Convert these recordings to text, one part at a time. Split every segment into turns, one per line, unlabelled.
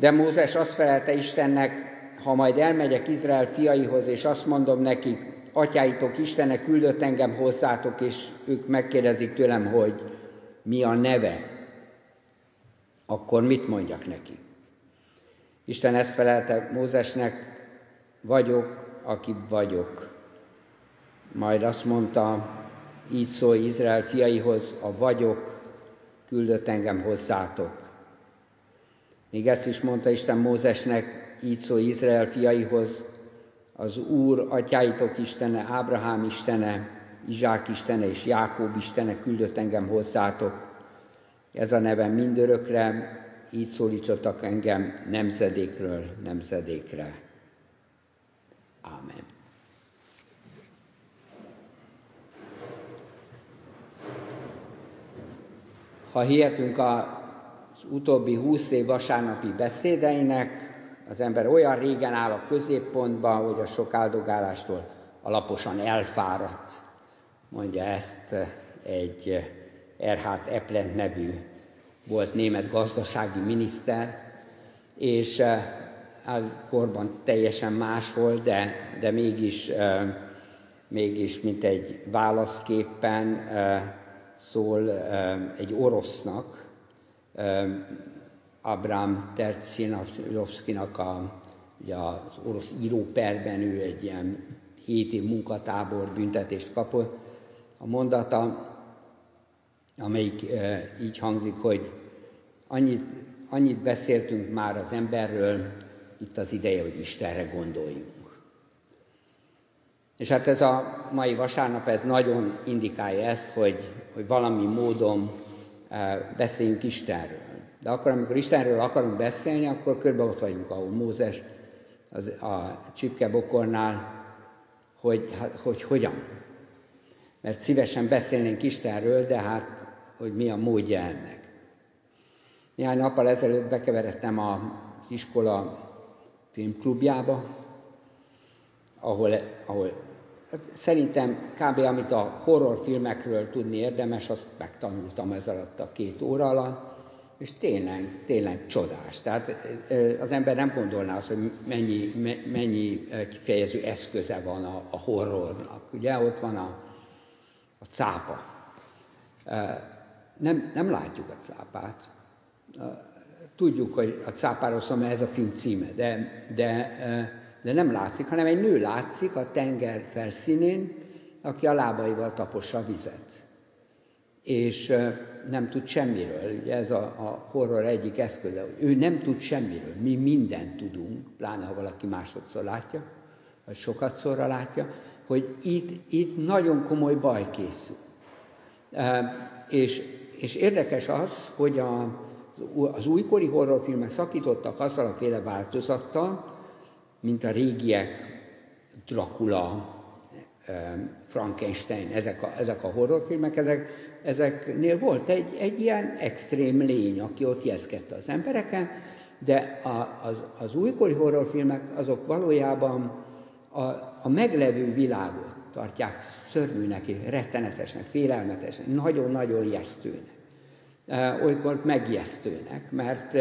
De Mózes azt felelte Istennek, ha majd elmegyek Izrael fiaihoz, és azt mondom nekik, atyáitok Istenek küldött engem hozzátok, és ők megkérdezik tőlem, hogy mi a neve, akkor mit mondjak neki? Isten ezt felelte Mózesnek, vagyok, aki vagyok. Majd azt mondta, így szólj Izrael fiaihoz, a vagyok, küldött engem hozzátok. Még ezt is mondta Isten Mózesnek, így szólj Izrael fiaihoz, az Úr, atyáitok Istene, Ábrahám Istene, Izsák Istene és Jákób Istene küldött engem hozzátok. Ez a nevem mindörökre, így szólítottak engem nemzedékről nemzedékre. Amen. Ha hihetünk az utóbbi húsz év vasárnapi beszédeinek, az ember olyan régen áll a középpontban, hogy a sok áldogálástól alaposan elfáradt, mondja ezt egy Erhard Eplent nevű volt német gazdasági miniszter, és korban teljesen máshol, de, de mégis, mégis mint egy válaszképpen szól egy orosznak, Abrám Tercinovszkinak a, ugye az orosz íróperben ő egy ilyen hét év munkatábor büntetést kapott. A mondata, amelyik így hangzik, hogy annyit, annyit beszéltünk már az emberről, itt az ideje, hogy Istenre gondoljunk. És hát ez a mai vasárnap, ez nagyon indikálja ezt, hogy, hogy valami módon beszéljünk Istenről. De akkor, amikor Istenről akarunk beszélni, akkor körbe ott vagyunk, ahol Mózes az, a csipke bokornál, hogy, hogy, hogy hogyan. Mert szívesen beszélnénk Istenről, de hát, hogy mi a módja ennek. Néhány nappal ezelőtt bekeveredtem az iskola filmklubjába, ahol, ahol hát szerintem kb. amit a horrorfilmekről tudni érdemes, azt megtanultam ez alatt a két óra alatt, és tényleg, tényleg csodás. Tehát az ember nem gondolná azt, hogy mennyi, mennyi kifejező eszköze van a, a horrornak. Ugye ott van a, a cápa. Nem, nem látjuk a cápát. Tudjuk, hogy a cápáról szól, mert ez a film címe, de, de, de nem látszik, hanem egy nő látszik a tenger felszínén, aki a lábaival tapossa a vizet. És nem tud semmiről. Ugye ez a, a horror egyik eszköze, hogy ő nem tud semmiről. Mi mindent tudunk, pláne ha valaki másodszor látja, vagy sokat szorra látja, hogy itt, itt nagyon komoly baj készül. És, és érdekes az, hogy a, az újkori horrorfilmek szakítottak azzal a féle változattal, mint a régiek, Dracula, Frankenstein, ezek a, ezek a horrorfilmek, ezek ezeknél volt egy, egy ilyen extrém lény, aki ott jeszkedte az embereken, de a, az, az újkori horrorfilmek azok valójában a, a meglevő világot tartják szörnyűnek, rettenetesnek, félelmetesnek, nagyon-nagyon jesztőnek. Olykor megjesztőnek, mert,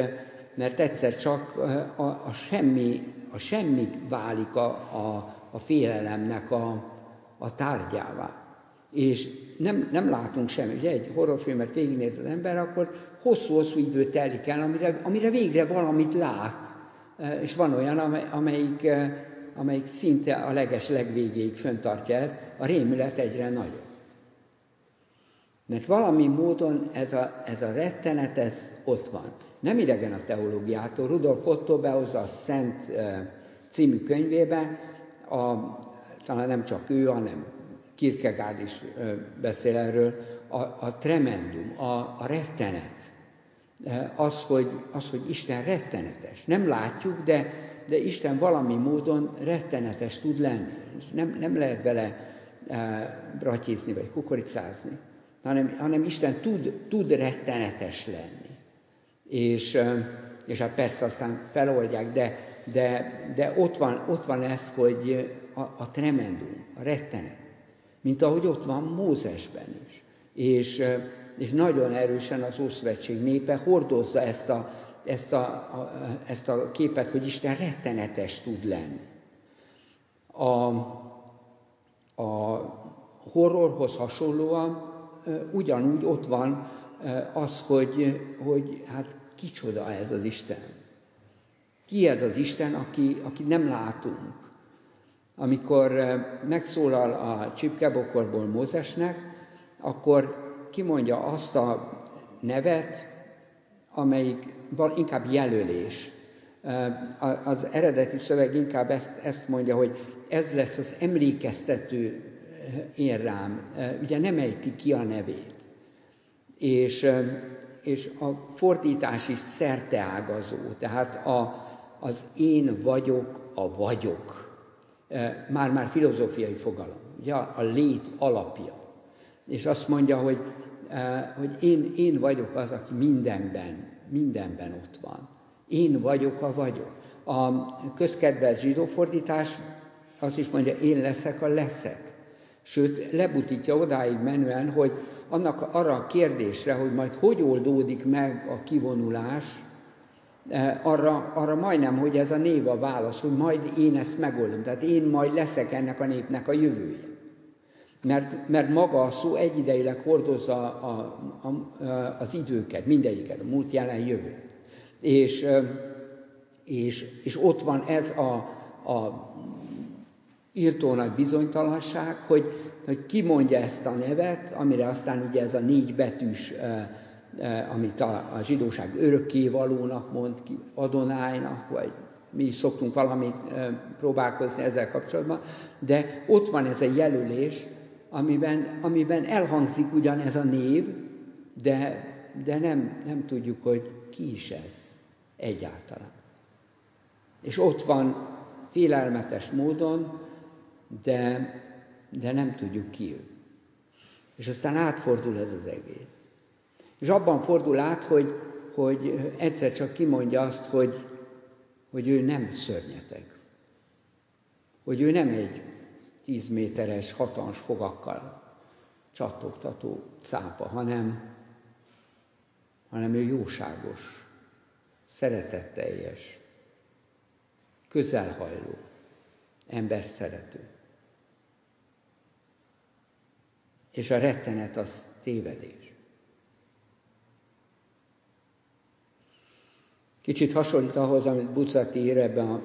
mert egyszer csak a, a, semmi, a semmi válik a, a, a félelemnek a, a tárgyává és nem, nem látunk semmi. Ugye egy horrorfilmet végignéz az ember, akkor hosszú-hosszú idő telik el, amire, amire végre valamit lát. E, és van olyan, amelyik, e, amelyik szinte a leges legvégéig föntartja ezt, a rémület egyre nagyobb. Mert valami módon ez a, ez a rettenet, ez ott van. Nem idegen a teológiától. Rudolf Otto behozza a Szent e, című könyvébe, a, talán nem csak ő, hanem Kierkegaard is beszél erről, a, a tremendum, a, a rettenet, az hogy, az, hogy Isten rettenetes. Nem látjuk, de, de Isten valami módon rettenetes tud lenni. Nem, nem lehet vele bratyizni vagy kukoricázni, hanem, hanem Isten tud, tud rettenetes lenni. És, és hát persze aztán feloldják, de, de, de ott, van, ott van ez, hogy a, a tremendum, a rettenet mint ahogy ott van Mózesben is. És, és nagyon erősen az Ószövetség népe hordozza ezt a, ezt a, a, ezt a képet, hogy Isten rettenetes tud lenni. A, a horrorhoz hasonlóan ugyanúgy ott van az, hogy, hogy hát kicsoda ez az Isten. Ki ez az Isten, aki, aki nem látunk? Amikor megszólal a csipkebokorból Mózesnek, akkor kimondja azt a nevet, amelyik inkább jelölés. Az eredeti szöveg inkább ezt, ezt mondja, hogy ez lesz az emlékeztető én rám. Ugye nem ejti ki a nevét. És, és a fordítás is szerteágazó, tehát a, az én vagyok a vagyok. Már-már filozófiai fogalom, ugye a lét alapja. És azt mondja, hogy, hogy én, én vagyok az, aki mindenben, mindenben ott van. Én vagyok a vagyok. A közkedvelt zsidó fordítás azt is mondja, én leszek a leszek. Sőt, lebutítja odáig menően, hogy annak arra a kérdésre, hogy majd hogy oldódik meg a kivonulás, eh, arra, arra majdnem, hogy ez a név a válasz, hogy majd én ezt megoldom. Tehát én majd leszek ennek a népnek a jövője. Mert, mert maga a szó egyidejileg hordozza a, a, a, az időket, mindegyiket, a múlt, jelen, jövő. És, eh, és, és ott van ez a, a írtó nagy bizonytalanság, hogy, hogy ki mondja ezt a nevet, amire aztán ugye ez a négy betűs, amit a, a zsidóság örökkévalónak mond ki, Adonájnak, vagy mi is szoktunk valamit próbálkozni ezzel kapcsolatban, de ott van ez a jelölés, amiben, amiben elhangzik ugyan ez a név, de, de nem, nem tudjuk, hogy ki is ez egyáltalán. És ott van félelmetes módon de, de nem tudjuk ki ő. És aztán átfordul ez az egész. És abban fordul át, hogy, hogy egyszer csak kimondja azt, hogy, hogy ő nem szörnyeteg. Hogy ő nem egy tíz méteres, hatalmas fogakkal csattogtató cápa, hanem, hanem ő jóságos, szeretetteljes, közelhajló, ember szerető. És a rettenet az tévedés. Kicsit hasonlít ahhoz, amit Bucati ír ebben a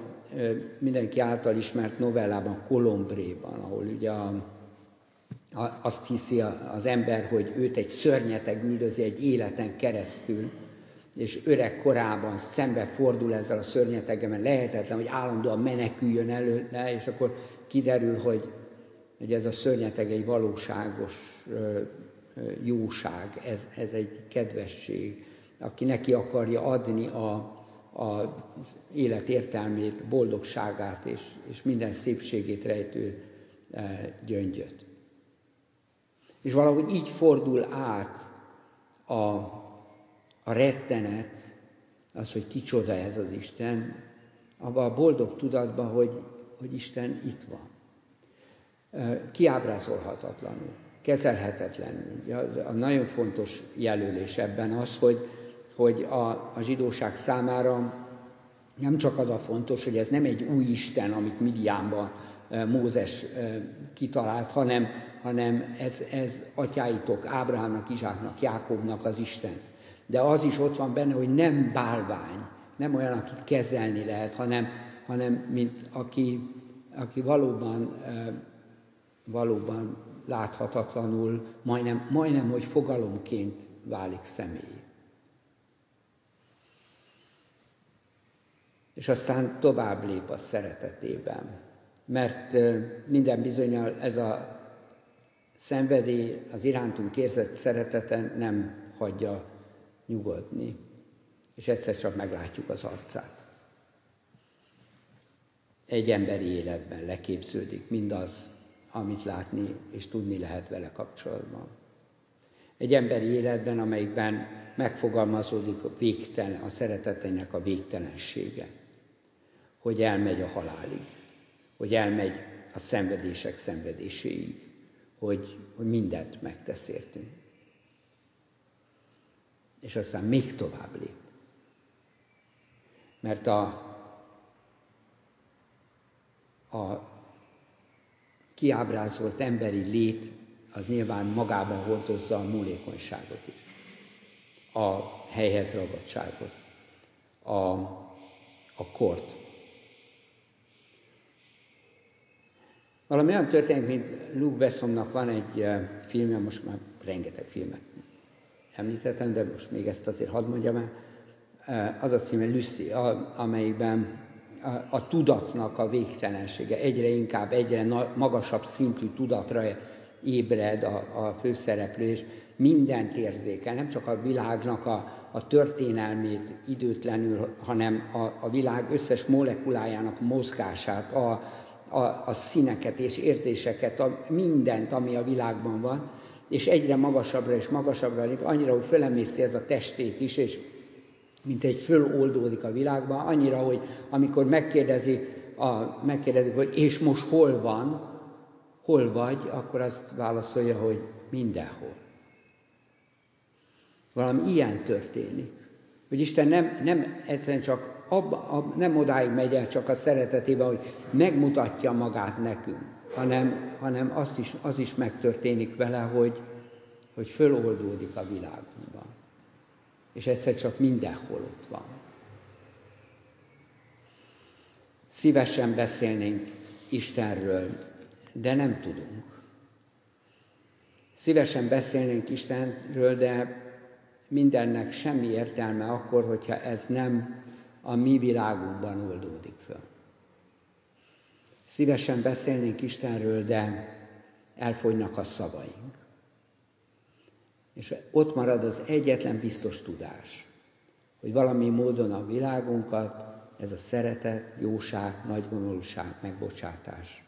mindenki által ismert novellában, Kolombréban, ahol ugye a, a, azt hiszi az ember, hogy őt egy szörnyeteg üldözi egy életen keresztül, és öreg korában szembe fordul ezzel a szörnyeteggel, mert lehetetlen, hogy állandóan meneküljön előle, és akkor kiderül, hogy hogy ez a szörnyeteg egy valóságos jóság, ez, ez egy kedvesség, aki neki akarja adni a, a élet értelmét, boldogságát és, és minden szépségét rejtő gyöngyöt. És valahogy így fordul át a, a rettenet, az, hogy kicsoda ez az Isten, abba a boldog tudatban, hogy, hogy Isten itt van kiábrázolhatatlanul, kezelhetetlenül. A nagyon fontos jelölés ebben az, hogy, hogy a, a zsidóság számára nem csak az a fontos, hogy ez nem egy új Isten, amit Midiánban Mózes kitalált, hanem, hanem ez, ez atyáitok, Ábrahámnak, Izsáknak, Jákobnak az Isten. De az is ott van benne, hogy nem bálvány, nem olyan, akit kezelni lehet, hanem, hanem mint aki, aki valóban valóban láthatatlanul, majdnem, majdnem hogy fogalomként válik személy. És aztán tovább lép a szeretetében, mert minden bizonyal ez a szenvedély, az irántunk érzett szeretete nem hagyja nyugodni, és egyszer csak meglátjuk az arcát. Egy emberi életben leképződik mindaz, amit látni és tudni lehet vele kapcsolatban. Egy emberi életben, amelyikben megfogalmazódik a, végtelen, a szeretetének a végtelensége, hogy elmegy a halálig, hogy elmegy a szenvedések szenvedéséig, hogy, hogy mindent megtesz értünk. És aztán még tovább lép. Mert a, a kiábrázolt emberi lét az nyilván magában hordozza a múlékonyságot is, a helyhez ragadtságot, a, a kort. Valami olyan történik, mint Luke Bessonnak van egy uh, filmje, most már rengeteg filmet említettem, de most még ezt azért hadd mondjam el. Uh, az a címe Lucy, a, amelyben a, tudatnak a végtelensége, egyre inkább, egyre magasabb szintű tudatra ébred a, a főszereplő, és mindent érzékel, nem csak a világnak a, a történelmét időtlenül, hanem a, a világ összes molekulájának mozgását, a, a, a színeket és érzéseket, a, mindent, ami a világban van, és egyre magasabbra és magasabbra annyira, hogy fölemészti ez a testét is, és mint egy föloldódik a világban, annyira, hogy amikor megkérdezi, a, megkérdezik, hogy és most hol van, hol vagy, akkor azt válaszolja, hogy mindenhol. Valami ilyen történik. Hogy Isten nem, nem egyszerűen csak abba, ab, nem odáig megy el csak a szeretetébe, hogy megmutatja magát nekünk, hanem, hanem azt is, az is megtörténik vele, hogy, hogy föloldódik a világunkban. És egyszer csak mindenhol ott van. Szívesen beszélnénk Istenről, de nem tudunk. Szívesen beszélnénk Istenről, de mindennek semmi értelme akkor, hogyha ez nem a mi világunkban oldódik föl. Szívesen beszélnénk Istenről, de elfogynak a szavaink. És ott marad az egyetlen biztos tudás, hogy valami módon a világunkat ez a szeretet, jóság, nagyvonulúság, megbocsátás,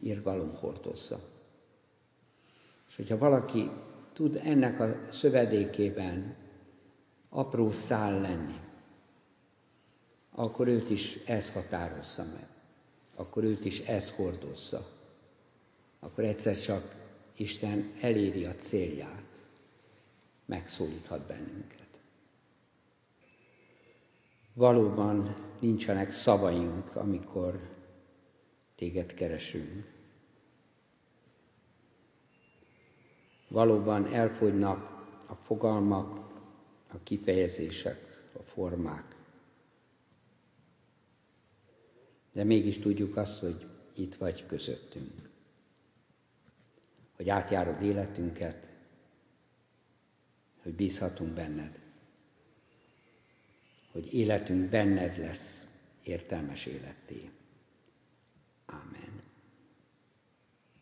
irgalom hordozza. És hogyha valaki tud ennek a szövedékében apró szál lenni, akkor őt is ez határozza meg. Akkor őt is ez hordozza. Akkor egyszer csak Isten eléri a célját. Megszólíthat bennünket. Valóban nincsenek szavaink, amikor téged keresünk. Valóban elfogynak a fogalmak, a kifejezések, a formák. De mégis tudjuk azt, hogy itt vagy közöttünk. Hogy átjárod életünket, hogy bízhatunk benned. Hogy életünk benned lesz értelmes életté. Amen.